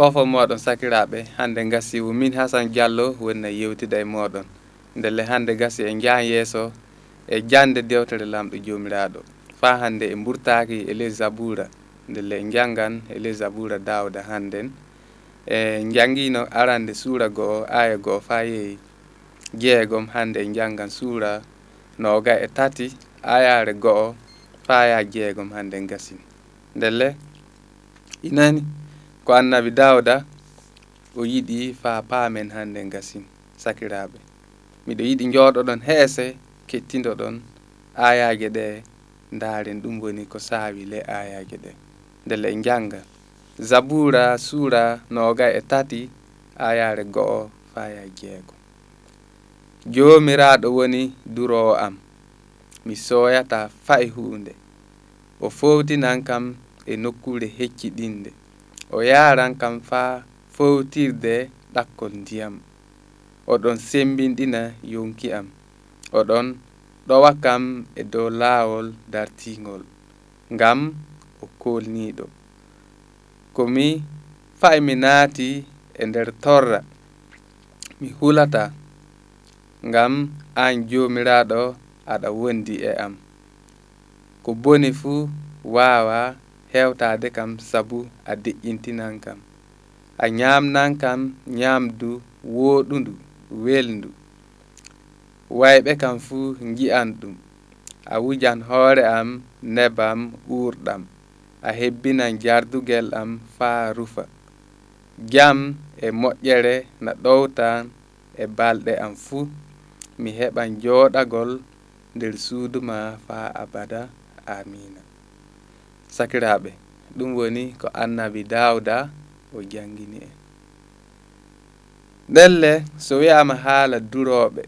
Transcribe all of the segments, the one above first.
fofo moɗon sakiraɓe hande gassi min hasan diallo wonna yewtida e moɗon. Ndelle hande gassi e jahan yeeso e jande dewtere lamɗo jomiraɗo. Fa hande e burtaki e les zaboura. Ndelle e jangan e les zaboura dawda hannden. E jangino arande suura go'o aya go'o fa yeehi jeegom hande e jangan suura noga e tati ayare go'o fa ya jeegom hande en ndelle inani ko annabi dawda o yiɗi fa paamen hannde gasin sakiraɓe miɗo yiɗi jooɗoɗon heese kettindoɗon ayaje ɗe ndaren ɗum woni ko saawi le ayaje ɗe. Ndele e janga zabura suura noga e tati ayare go'o faya jeego. Joomiraaɗo woni durowo am mi soyata fay hunde o fowtinan kam e nokkure hecciɗinde o yaran kam faa fowtirde ɗakkol ndiyam. Oɗon sembinɗina yonki am. Oɗon ɗowa kam e dow laawol dartingol ngam o kolniɗo komi fa'i mi naati e nder torra mi hulata ngam an jomiraɗo aɗa wondi e am. Ko boni fuu wawa hewtade kam sabu a deƴƴintinan kam. A ñamnan kam ñamdu woɗundu welndu wayɓe kam fuu gi'an ɗum. A wujan hoore am nebam uurɗam. A hebbinan jardugel am faa rufa. Jam e moƴƴere na ɗowtan e balɗe am fuu mi heɓan jooɗagol nder suudu ma faa abada. Amina sakiraaɓe. Ɗum woni ko annabi dawda o jangini en. Ɗelle so wiyama haala duroɓe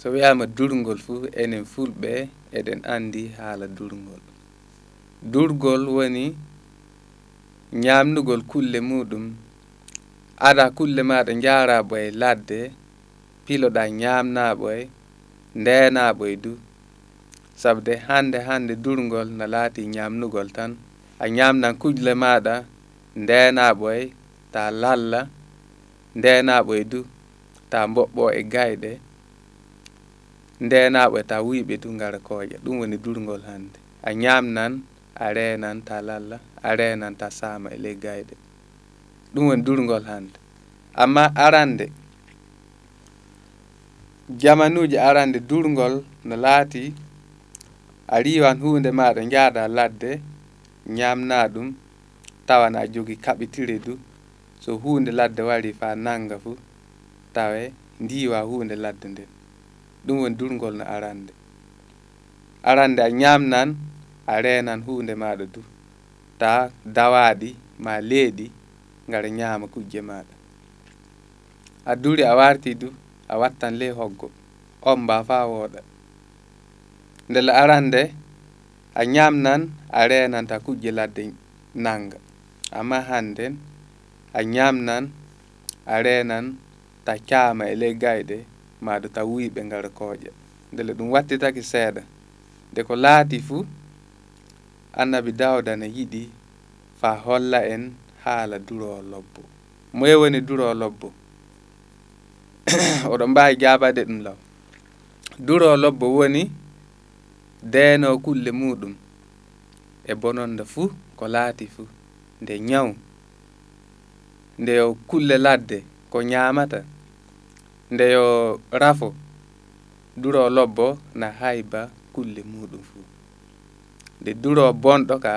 so wiyama durgol fuu enen fulɓe eɗen andi haala durgol durgol woni ñamnugol kulle muɗum ada kulle maɗa jaraɓo e ladde piloɗa ñamnaɓo e ndenaɓo e du. sabde hande hande durgol no laati ñamnugol tan. A ñamnan kujle maɗa ndenaɓoye ta lalla ndenaɓoye du ta mboɓɓo e gayɗe ndenaɓoye ta wiɓe du gara kooƴa ɗum woni durgol hande a ñamnan a renan ta lalla a renan ta sama e ley gayɗe. Ɗum woni durgol hande amma arande jamanuji arande durgol no laati a riwan hunde maɗa jaada ladde ñamna ɗum tawan a jogi kaɓitire du. So hunde ladde wari fa nanga fu tawe ndiwa hunde ladde nden ɗum woni durgol no arande arande a ñamnan a renan hunde maɗa du. Ta dawaɗi ma leeɗi ngara ñama kujje maɗa a duri a warti du a wattan ley hoggo on mba fa wooɗa. ndele arande a ñamnan a renanta kuƴƴe ladde nanga. Amma hannden a ñamnan a renan ta caama e ley gayɗe maɗo ta wuyɓe ngara kooƴe ndele ɗum wattitaki seeɗa nde ko laati fuu annabi dawda ne yiɗi fa holla en haala duroo lobbo. Moye woni duroo lobbo. Oɗon mbawi jaabade ɗum law. Duroo lobbo woni deeno kulle muɗum. E bononda fuu ko laati fuu nde ñaw nde yo kulle ladde ko ñaamata. Nde yo rafo duro lobbo na hayba kulle muɗum fuu nde duro bonɗo ka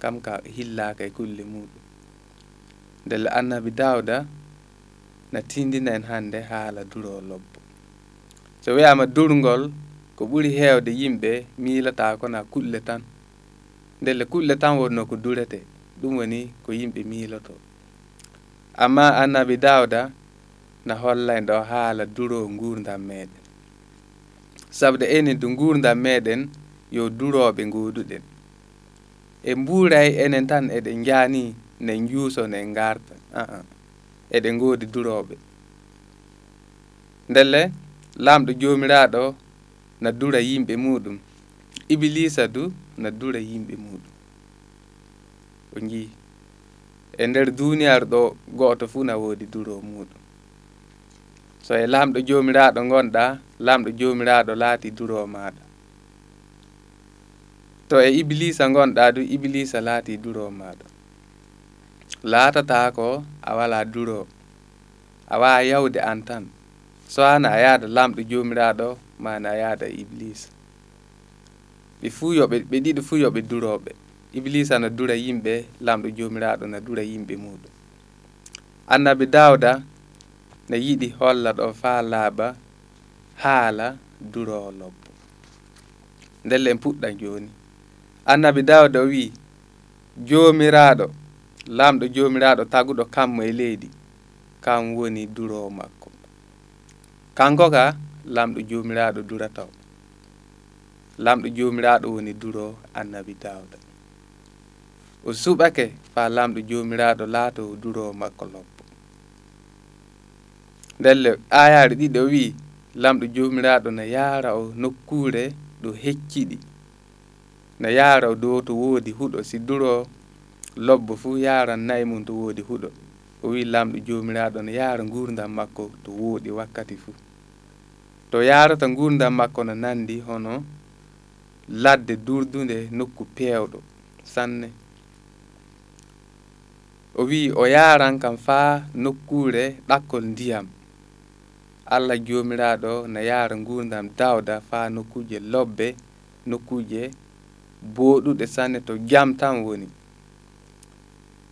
kam ka hillaka e kulle muɗum. Ndelle annabi dawda na tindina en hannde haala duro lobbo. So wiyama durgol ko ɓuri heewde yimɓe miilata kono a kulle tan. Ndelle kulle tan wonno ko durete ɗum woni ko yimɓe miiloto. Amma annabi dawda na holla en ɗo haala duro gurdam meɗen sabde enen to gurdam meɗen yo duroɓe guduɗen e mbuuray enen tan eɗen jaani ne juuso ne garta aa eɗen goodi duroɓe ndelle lamɗo jomiraɗo na dura yimɓe muɗum. Iblisa du na dura yimɓe muɗum. O jii e nder duniyaru ɗo goto fuu na woodi duro muɗum. So e lamɗo jomiraɗo gonɗa lamɗo jomiraɗo laati duro maɗa to e iblisa gonɗa du iblisa laati duro maɗa laatata ko a wala duro a wawa yawde an tan. So ana a yaada lamɗo jomiraɗo mana a yaada iblisa ɓe fuu yoɓe ɓe ɗiɗi fuu yoɓe duroɓe iblisa na dura yimɓe lamɗo jomiraɗo na dura yimɓe muɗum annabi dawda ne yiɗi holla ɗo faa laaɓa haala durowo lobbo ndelle en puɗɗan joni annabi dawda wi jomiraɗo lamɗo jomiraɗo taguɗo kammo e leydi kam woni durowo makko. Kanko ka lamɗo jomiraɗo durataw lamɗo jomiraɗo woni duro annabi dawda o suɓake fa lamɗo jomiraɗo laato duro makko loppo. Ndelle ayare ɗiɗo wi lamɗo jomiraɗo no yaara o nokkure ɗo hecciɗi. No yaara o dow to woodi huɗo si duro lobbo fuu yaran nayi mum to woodi huɗo. O wi lamɗo jomiraɗo no yaara gurdam makko to wooɗi wakkati fuu. to yarata gurdam makko no nandi hono ladde durdude nokku pewɗo sanne. O wi o yaran kam faa nokkure ɗakkol ndiyam. Allah jomiraɗo no yara gurdam dawda faa nokkuje lobbe nokkuje boɗuɗe sanne to jam tan woni.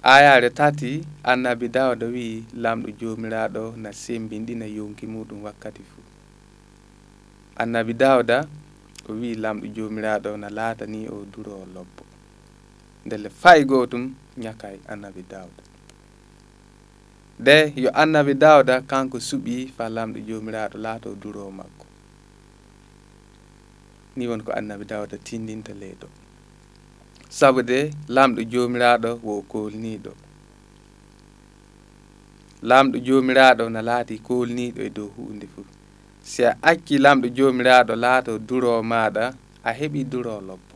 Ayare tati annabi dawda wi lamɗo jomiraɗo na sembinɗina yonki muɗum wakkati fuu annabi dawda o wi lamɗo jomiraɗo na laata ni o duro lobbo. Ndele fay gotum ñakay annabi dawda de yo annabi dawda kanko suɓi fa lamɗo jomiraɗo laato duro makko. Ni won ko annabi dawda tindinta leyɗo sabu de lamɗo jomiraɗo wo kolniɗo lamɗo jomiraɗo na laati kolniɗo e dow hunde fuu. si a acci lamɗo jomiraɗo laato duro maɗa a heeɓi duro lobbo.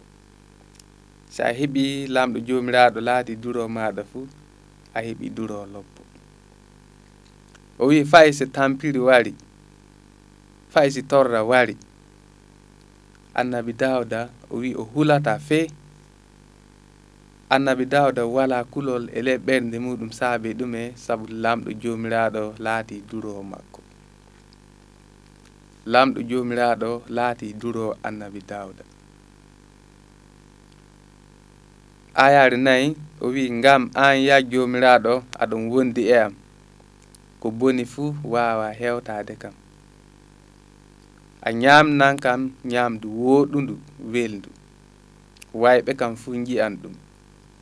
Si a heeɓi lamɗo jomiraɗo laati duro maɗa fuu a heeɓi duro lobbo. O wi fay so tampiri wari fay si torra wari. Annabi dawda o wi o hulata fee. Annabi dawda wala kulol e ley ɓernde muɗum saabe ɗume saabu lamɗo jomiraɗo laati duro makko. lamɗo jomiraɗo laati durowo annabi dawda ayare nayi o wi ngam an ya jomiraɗo aɗon wondi e am. Ko boni fuu wawa hewtade kam. A ñamnan kam ñamdu woɗundu weldu wayɓe kam fuu jiyan ɗum.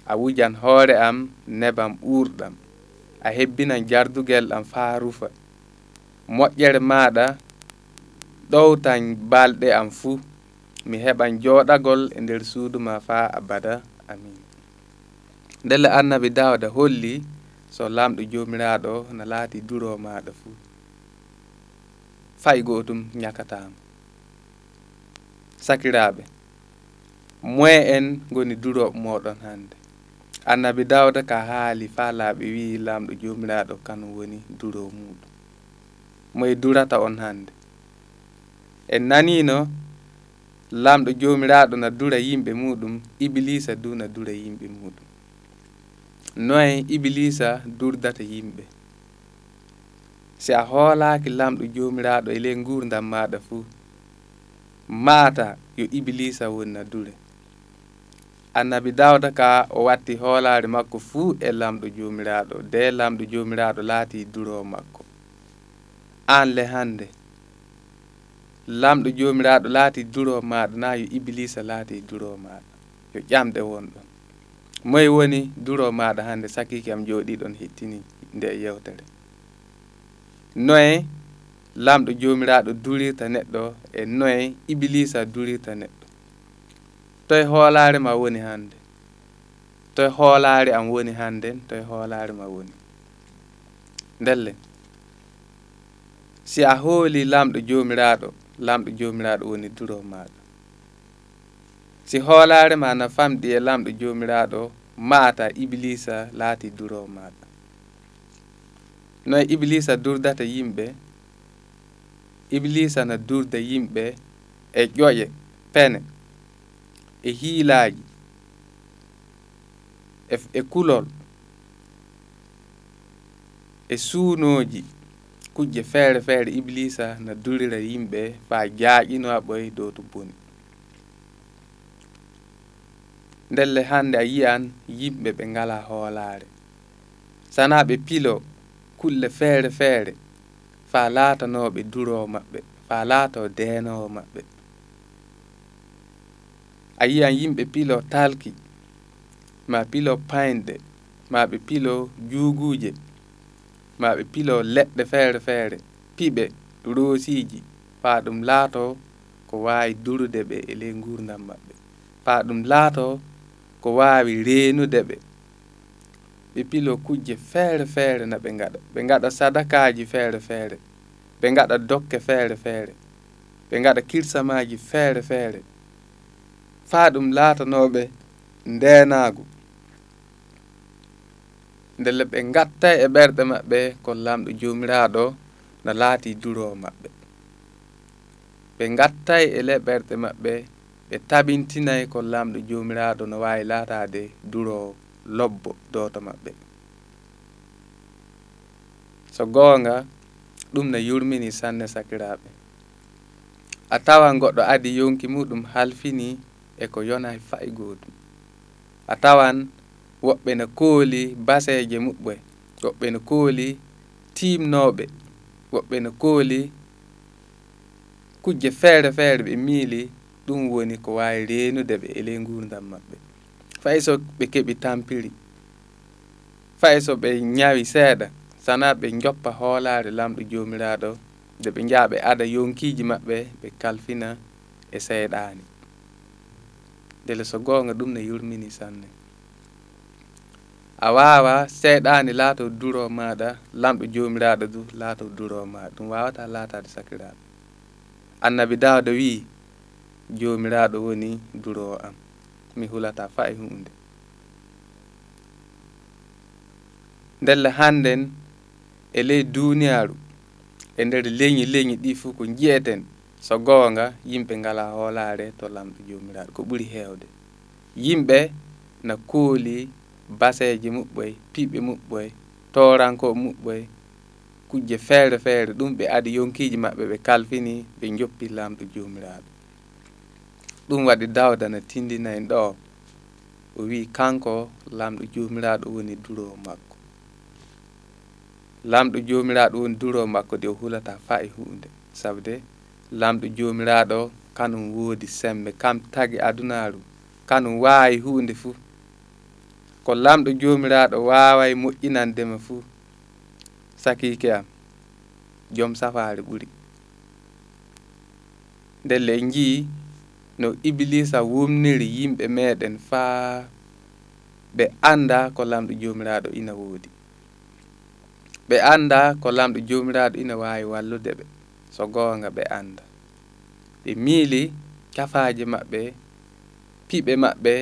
A wujan hoore am nebam ɓurɗam a hebbinan jardugel am faa rufa. Moƴƴere maɗa ɗowtan balɗe am fuu mi heɓan jooɗagol e nder suudu ma faa abada. Amin. Ndelle annabi dawda holli so lamɗo jomiraɗo no laati duro maɗa fuu fay gotum ñakatama. Sakiraɓe moyen en goni duroɓe moɗon hande annabi dawda ka haali fa laaɓe wi lamɗo jomiraɗo kanu woni duro muɗum. Moye durata on hande en nanino lamɗo jomiraɗo na dura yimɓe muɗum iblisa du na dura yimɓe muɗum. Noye iblisa durdata yimɓe. Si a hoolaki lamɗo jomiraɗo e ley gurdam maɗa fuu maata yo iblisa woni na dure. Annabi dawda ka o watti hoolare makko fuu e lamɗo jomiraɗo de lamɗo jomiraɗo laati duro makko. An le hande lamɗo jomiraɗo laati duro maɗa na yo iblisa laati duro maɗa yo ƴamɗe wonɗon moye woni duro maɗa hande sakiki am jooɗiɗon hettini nde e yewtere noye lamɗo jomiraɗo durirta neɗɗo e noye iblisa durirta neɗɗo. Toye hoolare ma woni hande toye hoolare am woni hannden toye hoolare ma woni. Ndelle si a hooli lamɗo jomiraɗo lamɗo jomiraɗo woni duro maɗa. Si hoolare ma na famɗi e lamɗo jomiraɗo maata iblisa laati duro maɗa. Noye iblisa durdata yimɓe iblisa na durda yimɓe e ƴoƴe pene e hiilaji e, e kulol e suunoji kujje feere feere iblisa na durira yimɓe faa jaaƴino a ɓoy dow to boni. Ndelle hannde a yiyan yimɓe ɓe ngala hoolaare sana ɓe pilo kulle feere feere faa laatanoɓe duroo maɓɓe faa laato deenowo maɓɓe a yiyan yimɓe pilo talki ma pilo paynɗe ma ɓe pilo juuguuje maɓe pilo leɗɗe feere feere. Piɓe roosiji faa ɗum laato ko waawi durude ɓe e ley gurdam maɓɓe. Faa ɗum laato ko waawi reenude ɓe. Ɓe pilo kujje feere feere na ɓe ngaɗa. Ɓe ngaɗa sadakaji feere feere. Ɓe ngaɗa dokke feere feere. Ɓe ngaɗa kirsamaji feere feere. Faa ɗum laatanoɓe ndenagu ndelle ɓe gatta e ɓerɗe maɓɓe ko lamɗo jomiraɗo no laati durowo maɓɓe. Ɓe gattay e le ɓerɗe maɓɓe ɓe tabintinay ko lamɗo jomiraɗo no wawi laatade durowo lobbo dooto maɓɓe. So goonga ɗum no yurmini sanne sakiraɓe a tawan goɗɗo adi yonki muɗum halfini eko yona e fayi gotum a tawan woɓɓe no kooli baseje muɓɓe woɓɓe no kooli timnoɓe woɓɓe no kooli kujje feere feere ɓe miili ɗum woni ko wawi reenude ɓe ele ley gurdam maɓɓe. Fay so ɓe keɓi tampiri fay so ɓe ñawi seeɗa sana ɓe joppa hoolare lamɗo jomiraɗo nde ɓe jaa ɓe ada yonkiji maɓɓe ɓe kalfina e seyɗani ndele so goonga ɗum ne yurmini sanne. a wawa seyɗani laato duro maɗa lamɗo jomiraɗo du laato duro maɗa. Ɗum wawata laatade sakiraɗo annabi dawda wi jomiraɗo woni duro am. Mi hulata fa e hunde. Ndelle hannden e ley duniyaru e nder leñi leñi ɗi fuu ko jiyeten so goonga yimɓe ngala hoolare to lamɗo jomiraɗo ko ɓuri heewde. Yimɓe na kooli baseji muɓɓoye piɓɓe muɓɓoye toranko muɓɓoye kujje feere feere ɗum ɓe adi yonkiji maɓɓe ɓe kalfini ɓe joppi lamɗo jomiraɗo ɗum waɗi dawda ne tindina en ɗo o wi kanko lamɗo jomiraɗo woni durowo makko. Lamɗo jomiraɗo woni durowo makko de o hulata fa e hunde sabde lamɗo jomiraɗo kanum woodi sembe kam tagi adunaru kanum wawi hunde fuu ko lamɗo jomiraɗo wawa moƴƴinandema fuu sakike am. Joom safare ɓuri. Ndelle en jii no iblisa wumniri yimɓe meɗen faa ɓe anda ko lamɗo jomiraɗo ina woodi. Ɓe anda ko lamɗo jomiraɗo ina wawi wallude ɓe so gonga ɓe anda. Ɓe miili kafaji maɓɓe piɓe maɓɓe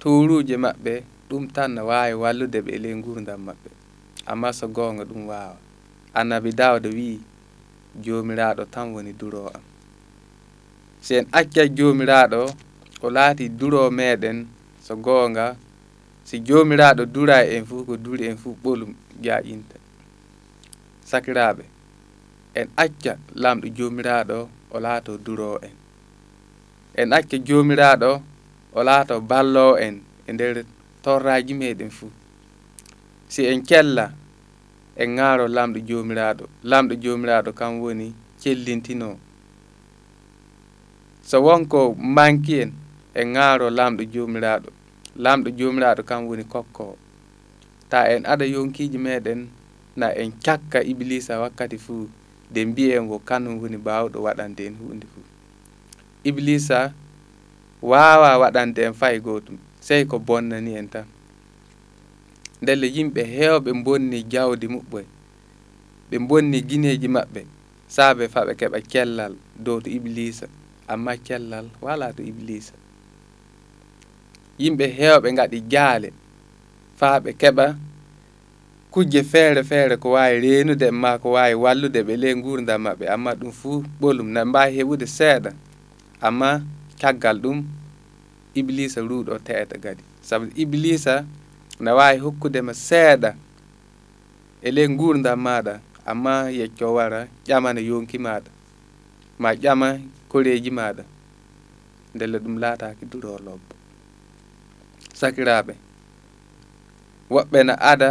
toruje maɓɓe ɗum tan ne wawi wallude ɓe e ley gurdam maɓɓe. Amma so gonga ɗum wawa annabi dawda wi jomiraɗo tan woni duro am. Si en accat jomiraɗo o laati duro meɗen so gonga si jomiraɗo dura en fuu ko duri en fuu ɓolum jaƴinta sakiraɓe en acca lamɗo jomiraɗo o laato duro en. En acca jomiraɗo o laato ballo en e nder torraji meɗen fuu si en kella en ŋaaro lamɗo jomiraɗo lamɗo jomiraɗo kam woni cellintino so wonko manki en en ŋaaro lamɗo jomiraɗo lamɗo jomiraɗo kam woni kokko. Ta en aɗa yonkiji meɗen na en cakka iblisa wakkati fuu de mbiyen wo kanum woni bawɗo waɗande en hunde fuu iblisa wawa waɗande en fay gotum sey ko bonnani en tan. Ndelle yimɓe heewɓe bonni jawdi muɓɓe ɓe bonni guineji maɓɓe saabe faɓe keɓa cellal dow to iblisa. Amma cellal wala to iblisa. Yimɓe heewɓe gaɗi jaale faaɓe keɓa kujje feere feere ko wawi reenude en ma ko wawi wallude ɓe ley gurdam maɓɓe. Amma ɗum fuu ɓolum na mbawi heɓude seeɗa. Amma caggal ɗum iblisa ruɗo teeta gadi saabu iblisa ne wawi hokkudema seeɗa e ley gurdam maɗa amma yecco wara ƴamana yonki maɗa ma ƴama koreji maɗa ndelle ɗum laataki duro lobbo sakiraɓe woɓɓe na ada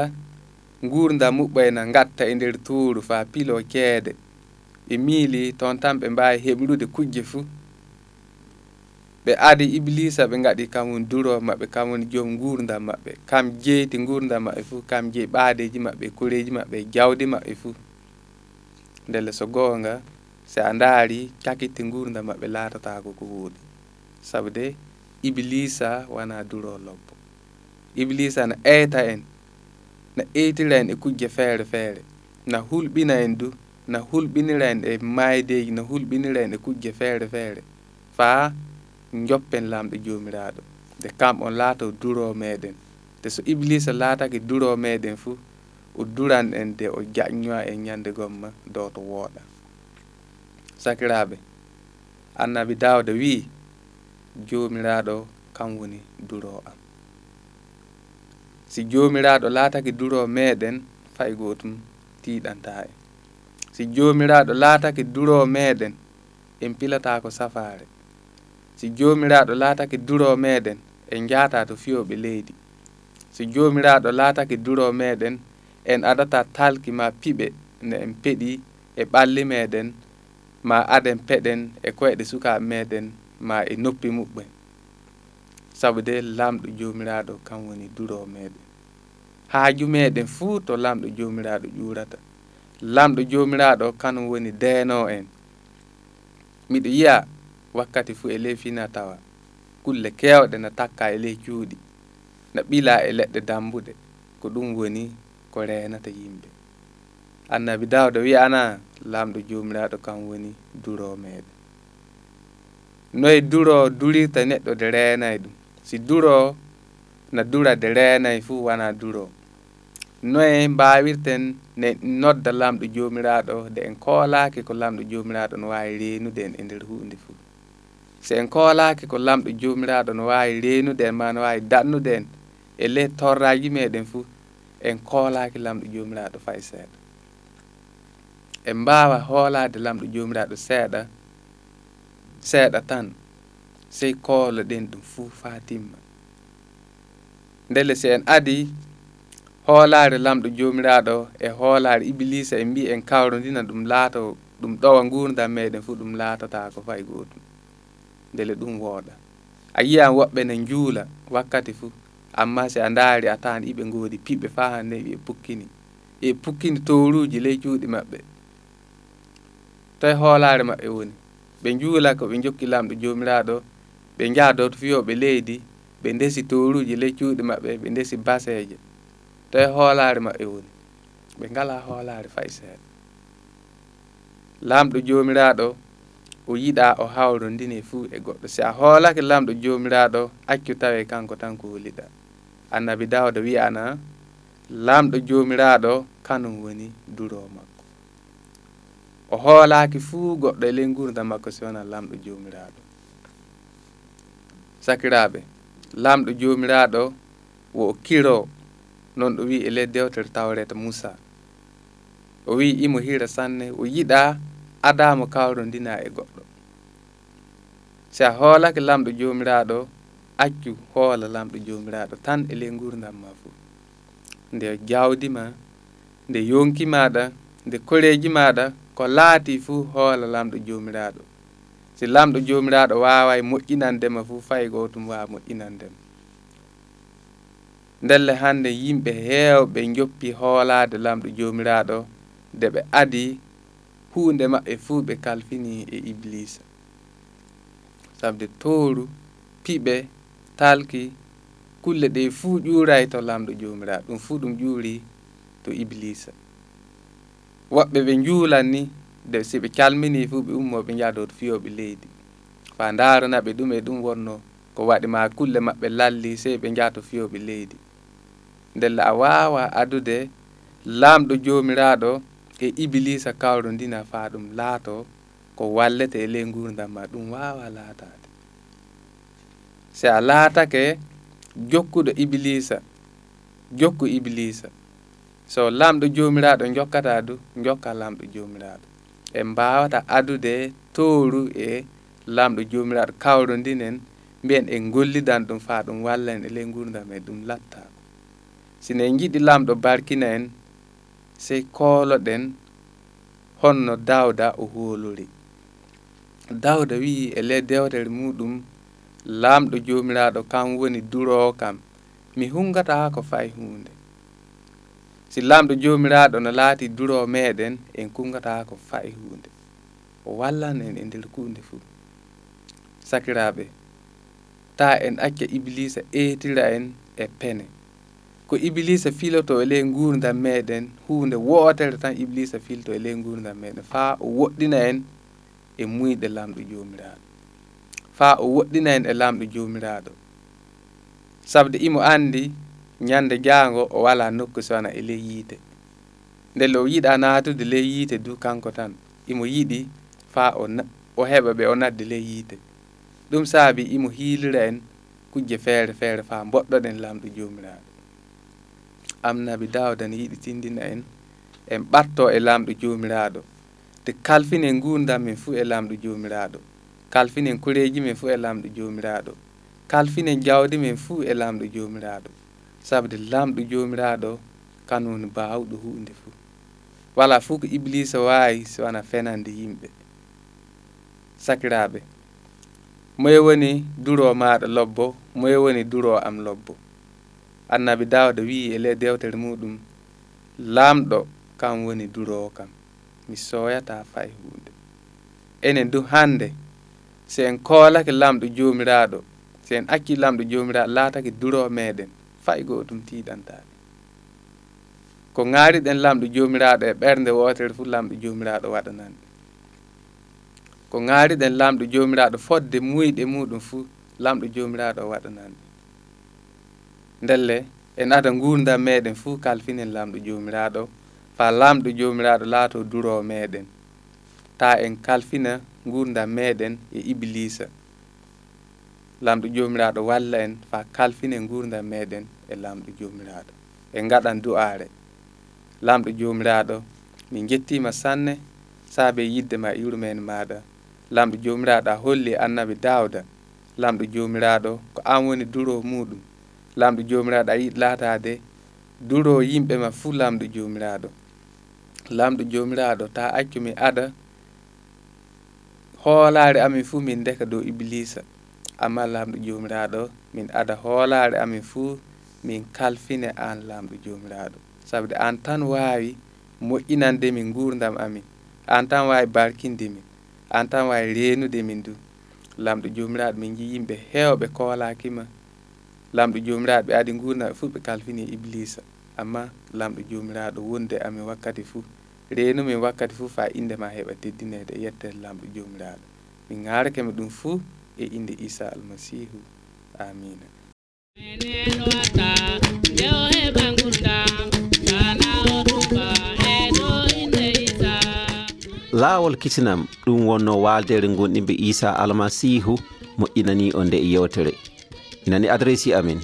gurdam muɓɓo ene gatta e nder tuuru fa piilo ceede ɓe miili toon tan ɓe mbawi heɓrude kujje fuu ɓe aadi iblisa ɓe gaɗi kam woni durowo maɓɓe kam woni joom gurdam maɓɓe kam jeeyi gurdam maɓɓe fuu kam jeeyi ɓaadeji maɓɓe koreji maɓɓe jawdi maɓɓe fuu. Ndele so goonga si a ndaari cakitti gurdam maɓɓe laatatako ko wuuɗi sabu de iblisa wona duro lobbo. Iblisa na eyta en na eytira en e kujje feere feere na hulɓina en du na hulɓinira en e maydeji na hulɓinira en e kujje feere feere. Faa joppen lamɗo jomiraɗo nde kam on laato duro meɗen te so iblisa laatake duro meɗen fuu o duran en de o jaƴñoa en ñande gomma dow to wooɗa. Sakiraɓe annabi dawda wii jomiraɗo kam woni duro am. Si jomiraɗo laatake duro meɗen fay gotum tiɗanta en. Si jomiraɗo laatake duro meɗen en pilata ko safare si jomiraɗo laatake duro meɗen en jaata to fiyoɓe leydi. Si jomiraɗo laatake duro meɗen en adata talki ma piɓe nde en peeɗi e ɓalli meɗen ma aden peɗen e koyɗe sukaɓe meɗen ma e noppi muɓɓen sabu de lamɗo jomiraɗo kam woni duro meɗen. Haaju meɗen fuu to lamɗo jomiraɗo ƴurata. Lamɗo jomiraɗo kanum woni deeno en. Miɗo yiya wakkati fuu e ley fina tawa. Kulle kewɗe na takka e ley cuuɗi. Na ɓila e leɗɗe dambuɗe ko ɗum woni ko renata yimɓe. Annabi dawda wiyana lamɗo jomiraɗo kam woni duro meɗen noye duro durirta neɗɗo de renayi ɗum. Si duro na dura de renayi fuu wona duro noye mbawirten ne nodda lamɗo jomiraɗo de en koolaki ko lamɗo jomiraɗo no wawi renude en e nder hunde fuu so en koolaki ko lamɗo jomiraɗo no wawi reenude en ma no wawi dannude en e ley torraji meɗen fuu en koolaki lamɗo jomiraɗo fay seeɗa. En mbawa hoolade lamɗo jomiraɗo seeɗa seeɗa tan sey koolo ɗen ɗum fuu faa timma ndele si en adi hoolaare lamɗo joomiraaɗo e hoolaare ibilisa en mbi en kawrodina ɗum laato ɗum ɗowa nguurdam meɗen fuu ɗum laatata ko fay gootum. Ndele ɗum wooɗa a yiyan woɓɓe ne njuula wakkati fuu amma si a ndaari a tawan iɓe ngoodi piɓɓe faa hannde ɓe pukkini. E pukkini towruuji ley cuuɗi maɓɓe. Toye hoolaare maɓɓe woni ɓe njuula ko ɓe jokki lamɗo joomiraaɗo ɓe njaha dow to fiyoɓe leydi ɓe ndesi towruuji ley cuuɗi maɓɓe ɓe ndesi baseeje. To e hoolaare maɓɓe woni ɓe ngala hoolaare fay seeɗa. Lamɗo joomiraaɗo o yiɗa o hawrondini fuu e goɗɗo. Si a hoolake lamɗo jomiraɗo accu tawe kanko tan ko holiɗa annabi dawda wiyana lamɗo jomiraɗo kanum woni duro makko. O hoolaki fuu goɗɗo e ley gurdam makko si wona lamɗo jomiraɗo sakiraɓe lamɗo jomiraɗo wo kiro noon ɗo wi e ley dewtere tawreta moussa o wi imo hira sanne o yiɗa adamo kawrodira e goɗɗo. Si a hoolake lamɗo jomiraɗo accu hoola lamɗo jomiraɗo tan e ley gurdam ma fuu. Nde jawdima nde yonki maɗa nde koreji maɗa ko laati fuu hoola lamɗo jomiraɗo si lamɗo jomiraɗo wawa moƴƴinandema fuu fay gotum wawa moƴƴinandema ndelle hande yimɓe heewɓe joppi hoolade lamɗo jomiraɗo nde ɓe adi hunde maɓɓe fuu ɓe kalfini e iblisa sabde tooru piɓe talki kulle ɗe fuu ƴuuray to lamɗo jomiraɗo ɗum fuu ɗum ƴuuri to iblisa woɓɓe ɓe njuulan ni de si ɓe calmini fuu ɓe ummo ɓe jaha dow fiyoɓe leydi. Fa darana ɓe ɗum e ɗum wonno ko waɗi ma kulle maɓɓe lalli sey ɓe jaha fiyoɓe leydi. Ndella a wawa adude lamɗo jomiraɗo e ibilisa kawro ndina fa ɗum laato ko wallete e ley gurdam ma ɗum wawa laatade si a laatake jokkuɗo ibilisa jokku ibilisa. So lamɗo jomiraɗo jokkata du jokka lamɗo jomiraɗo en mbawata adude tooru e lamɗo jomiraɗo kawro ndinen mbiyen en gollidan ɗum fa ɗum walla en e ley gurdam e ɗum latta sine jiɗi lamɗo barkina en sey kooloɗen honno dawda o hoolori dawda wi'i e ley dewtere muɗum laamɗo joomiraaɗo kam woni duroowo kam. Mi hungata ko fay hunde si laamɗo joomiraaɗo no laati duroowo meɗen en kungata ko fay hunde o wallan en e nder kunde fuu. Sakiraɓe ta en acca iblisa eetira en e pene. ko iblisa filoto e ley gurdam meɗen hunde wootere tan iblisa filto e ley gurdam meɗen. Fa o woɗɗina en e muyɗe lamɗo jomiraɗo. Fa o woɗɗina en e lamɗo jomiraɗo. Sabde imo andi ñande jaango o wala nokku so e ley yiite. Nden o yiɗa natude ley yiite du kanko tan imo yiɗi fa o o heɓa ɓe o nadde ley yiite. Ɗum saabi imo hiilira en kujje feere feere fa mboɗɗoɗen lamɗo jomiraɗo. amnabi dawda ne yiɗi tindina en en ɓatto e lamɗo jomiraɗo. Te kalfinen gurdam men fuu e lamɗo jomiraɗo. Kalfinen koreji men fuu e lamɗo jomiraɗo. Kalfinen jawdi men fuu e lamɗo jomiraɗo. Sabde lamɗo jomiraɗo kanuni bawɗo hunde fuu wala fuu ko iblisa wawi so wona fenande yimɓe. Sakiraɓe moye woni duro maɗa lobbo moye woni duro am lobbo. annabi dawda wi e ley dewtere muɗum lamɗo kam woni durowo kam. Mi soyata fay hunde enen du hande si en koolake lamɗo jomiraɗo si en acci lamɗo jomiraɗo laatake durowo meɗen fay gotum tiɗantaɗe ko gaariɗen lamɗo jomiraɗo e ɓernde wotere fu lamɗo jomiraɗo waɗananɗe ko gaariɗen lamɗo jomiraɗo fodde muyɗe muɗum fu lamɗo jomiraɗo o ndelle en ada gurdam meɗen fuu kalfinen lamɗo jomiraɗo fa lamɗo jomiraɗo laato durowo meɗen ta en kalfina gurdam meɗen e iblisa lamɗo jomiraɗo walla en fa kalfine gurdam meɗen e lamɗo jomiraɗo en gaɗan du'are lamɗo jomiraɗo min gettima sanne saabe yidde ma e iwrumen maɗa lamɗo jomiraɗo a holli annabi dawda lamɗo jomiraɗo ko an woni duro muɗum lamɗo jomiraɗo a yiɗi laatade duro yimɓe ma fuu lamɗo jomiraɗo. Lamɗo jomiraɗo ta accu mi ada hoolare amin fuu min deka dow iblisa. Amma lamɗo jomiraɗo min ada hoolare amin fuu min kalfine an lamɗo jomiraɗo. Sabude an tan wawi moƴƴinande min gurdam amin. An tan wawi barkinde min. An tan wawi renude min du. Lamɗo jomiraɗo min ji yimɓe hewɓe koolakima lamɗo jomiraɗo ɓe adi gurnaɓe fuu ɓe kalfini iblisa. Amma lamɗo jomiraɗo wonde amin wakkati fuu renumin wakkati fuu fa indema heɓa teddinede e yettere lamɗo jomiraɗo. Min garakemi ɗum fuu e inde isa almasihu. Amina. Laawol kisinam ɗum wonno waaldere gonɗimɓe isa almasihu moƴƴinani o nde e yewtere. nani adressi amin.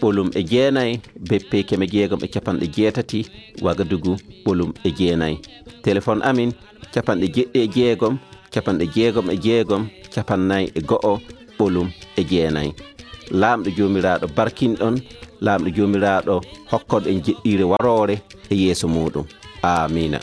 Ɓolum e jeenayi beppe keme jeegom e capanɗe jeetati wagadugu ɓolum e jeenayi téléphone amin capanɗe jeɗɗi e jeegom capanɗe jeegom e jeegom capannayyi e go'o ɓolum e jeenayi laamɗo joomiraaɗo barkinɗon laamɗo joomiraaɗo hokkoɗo en jeɗɗiire waroore e yeeso muɗum amina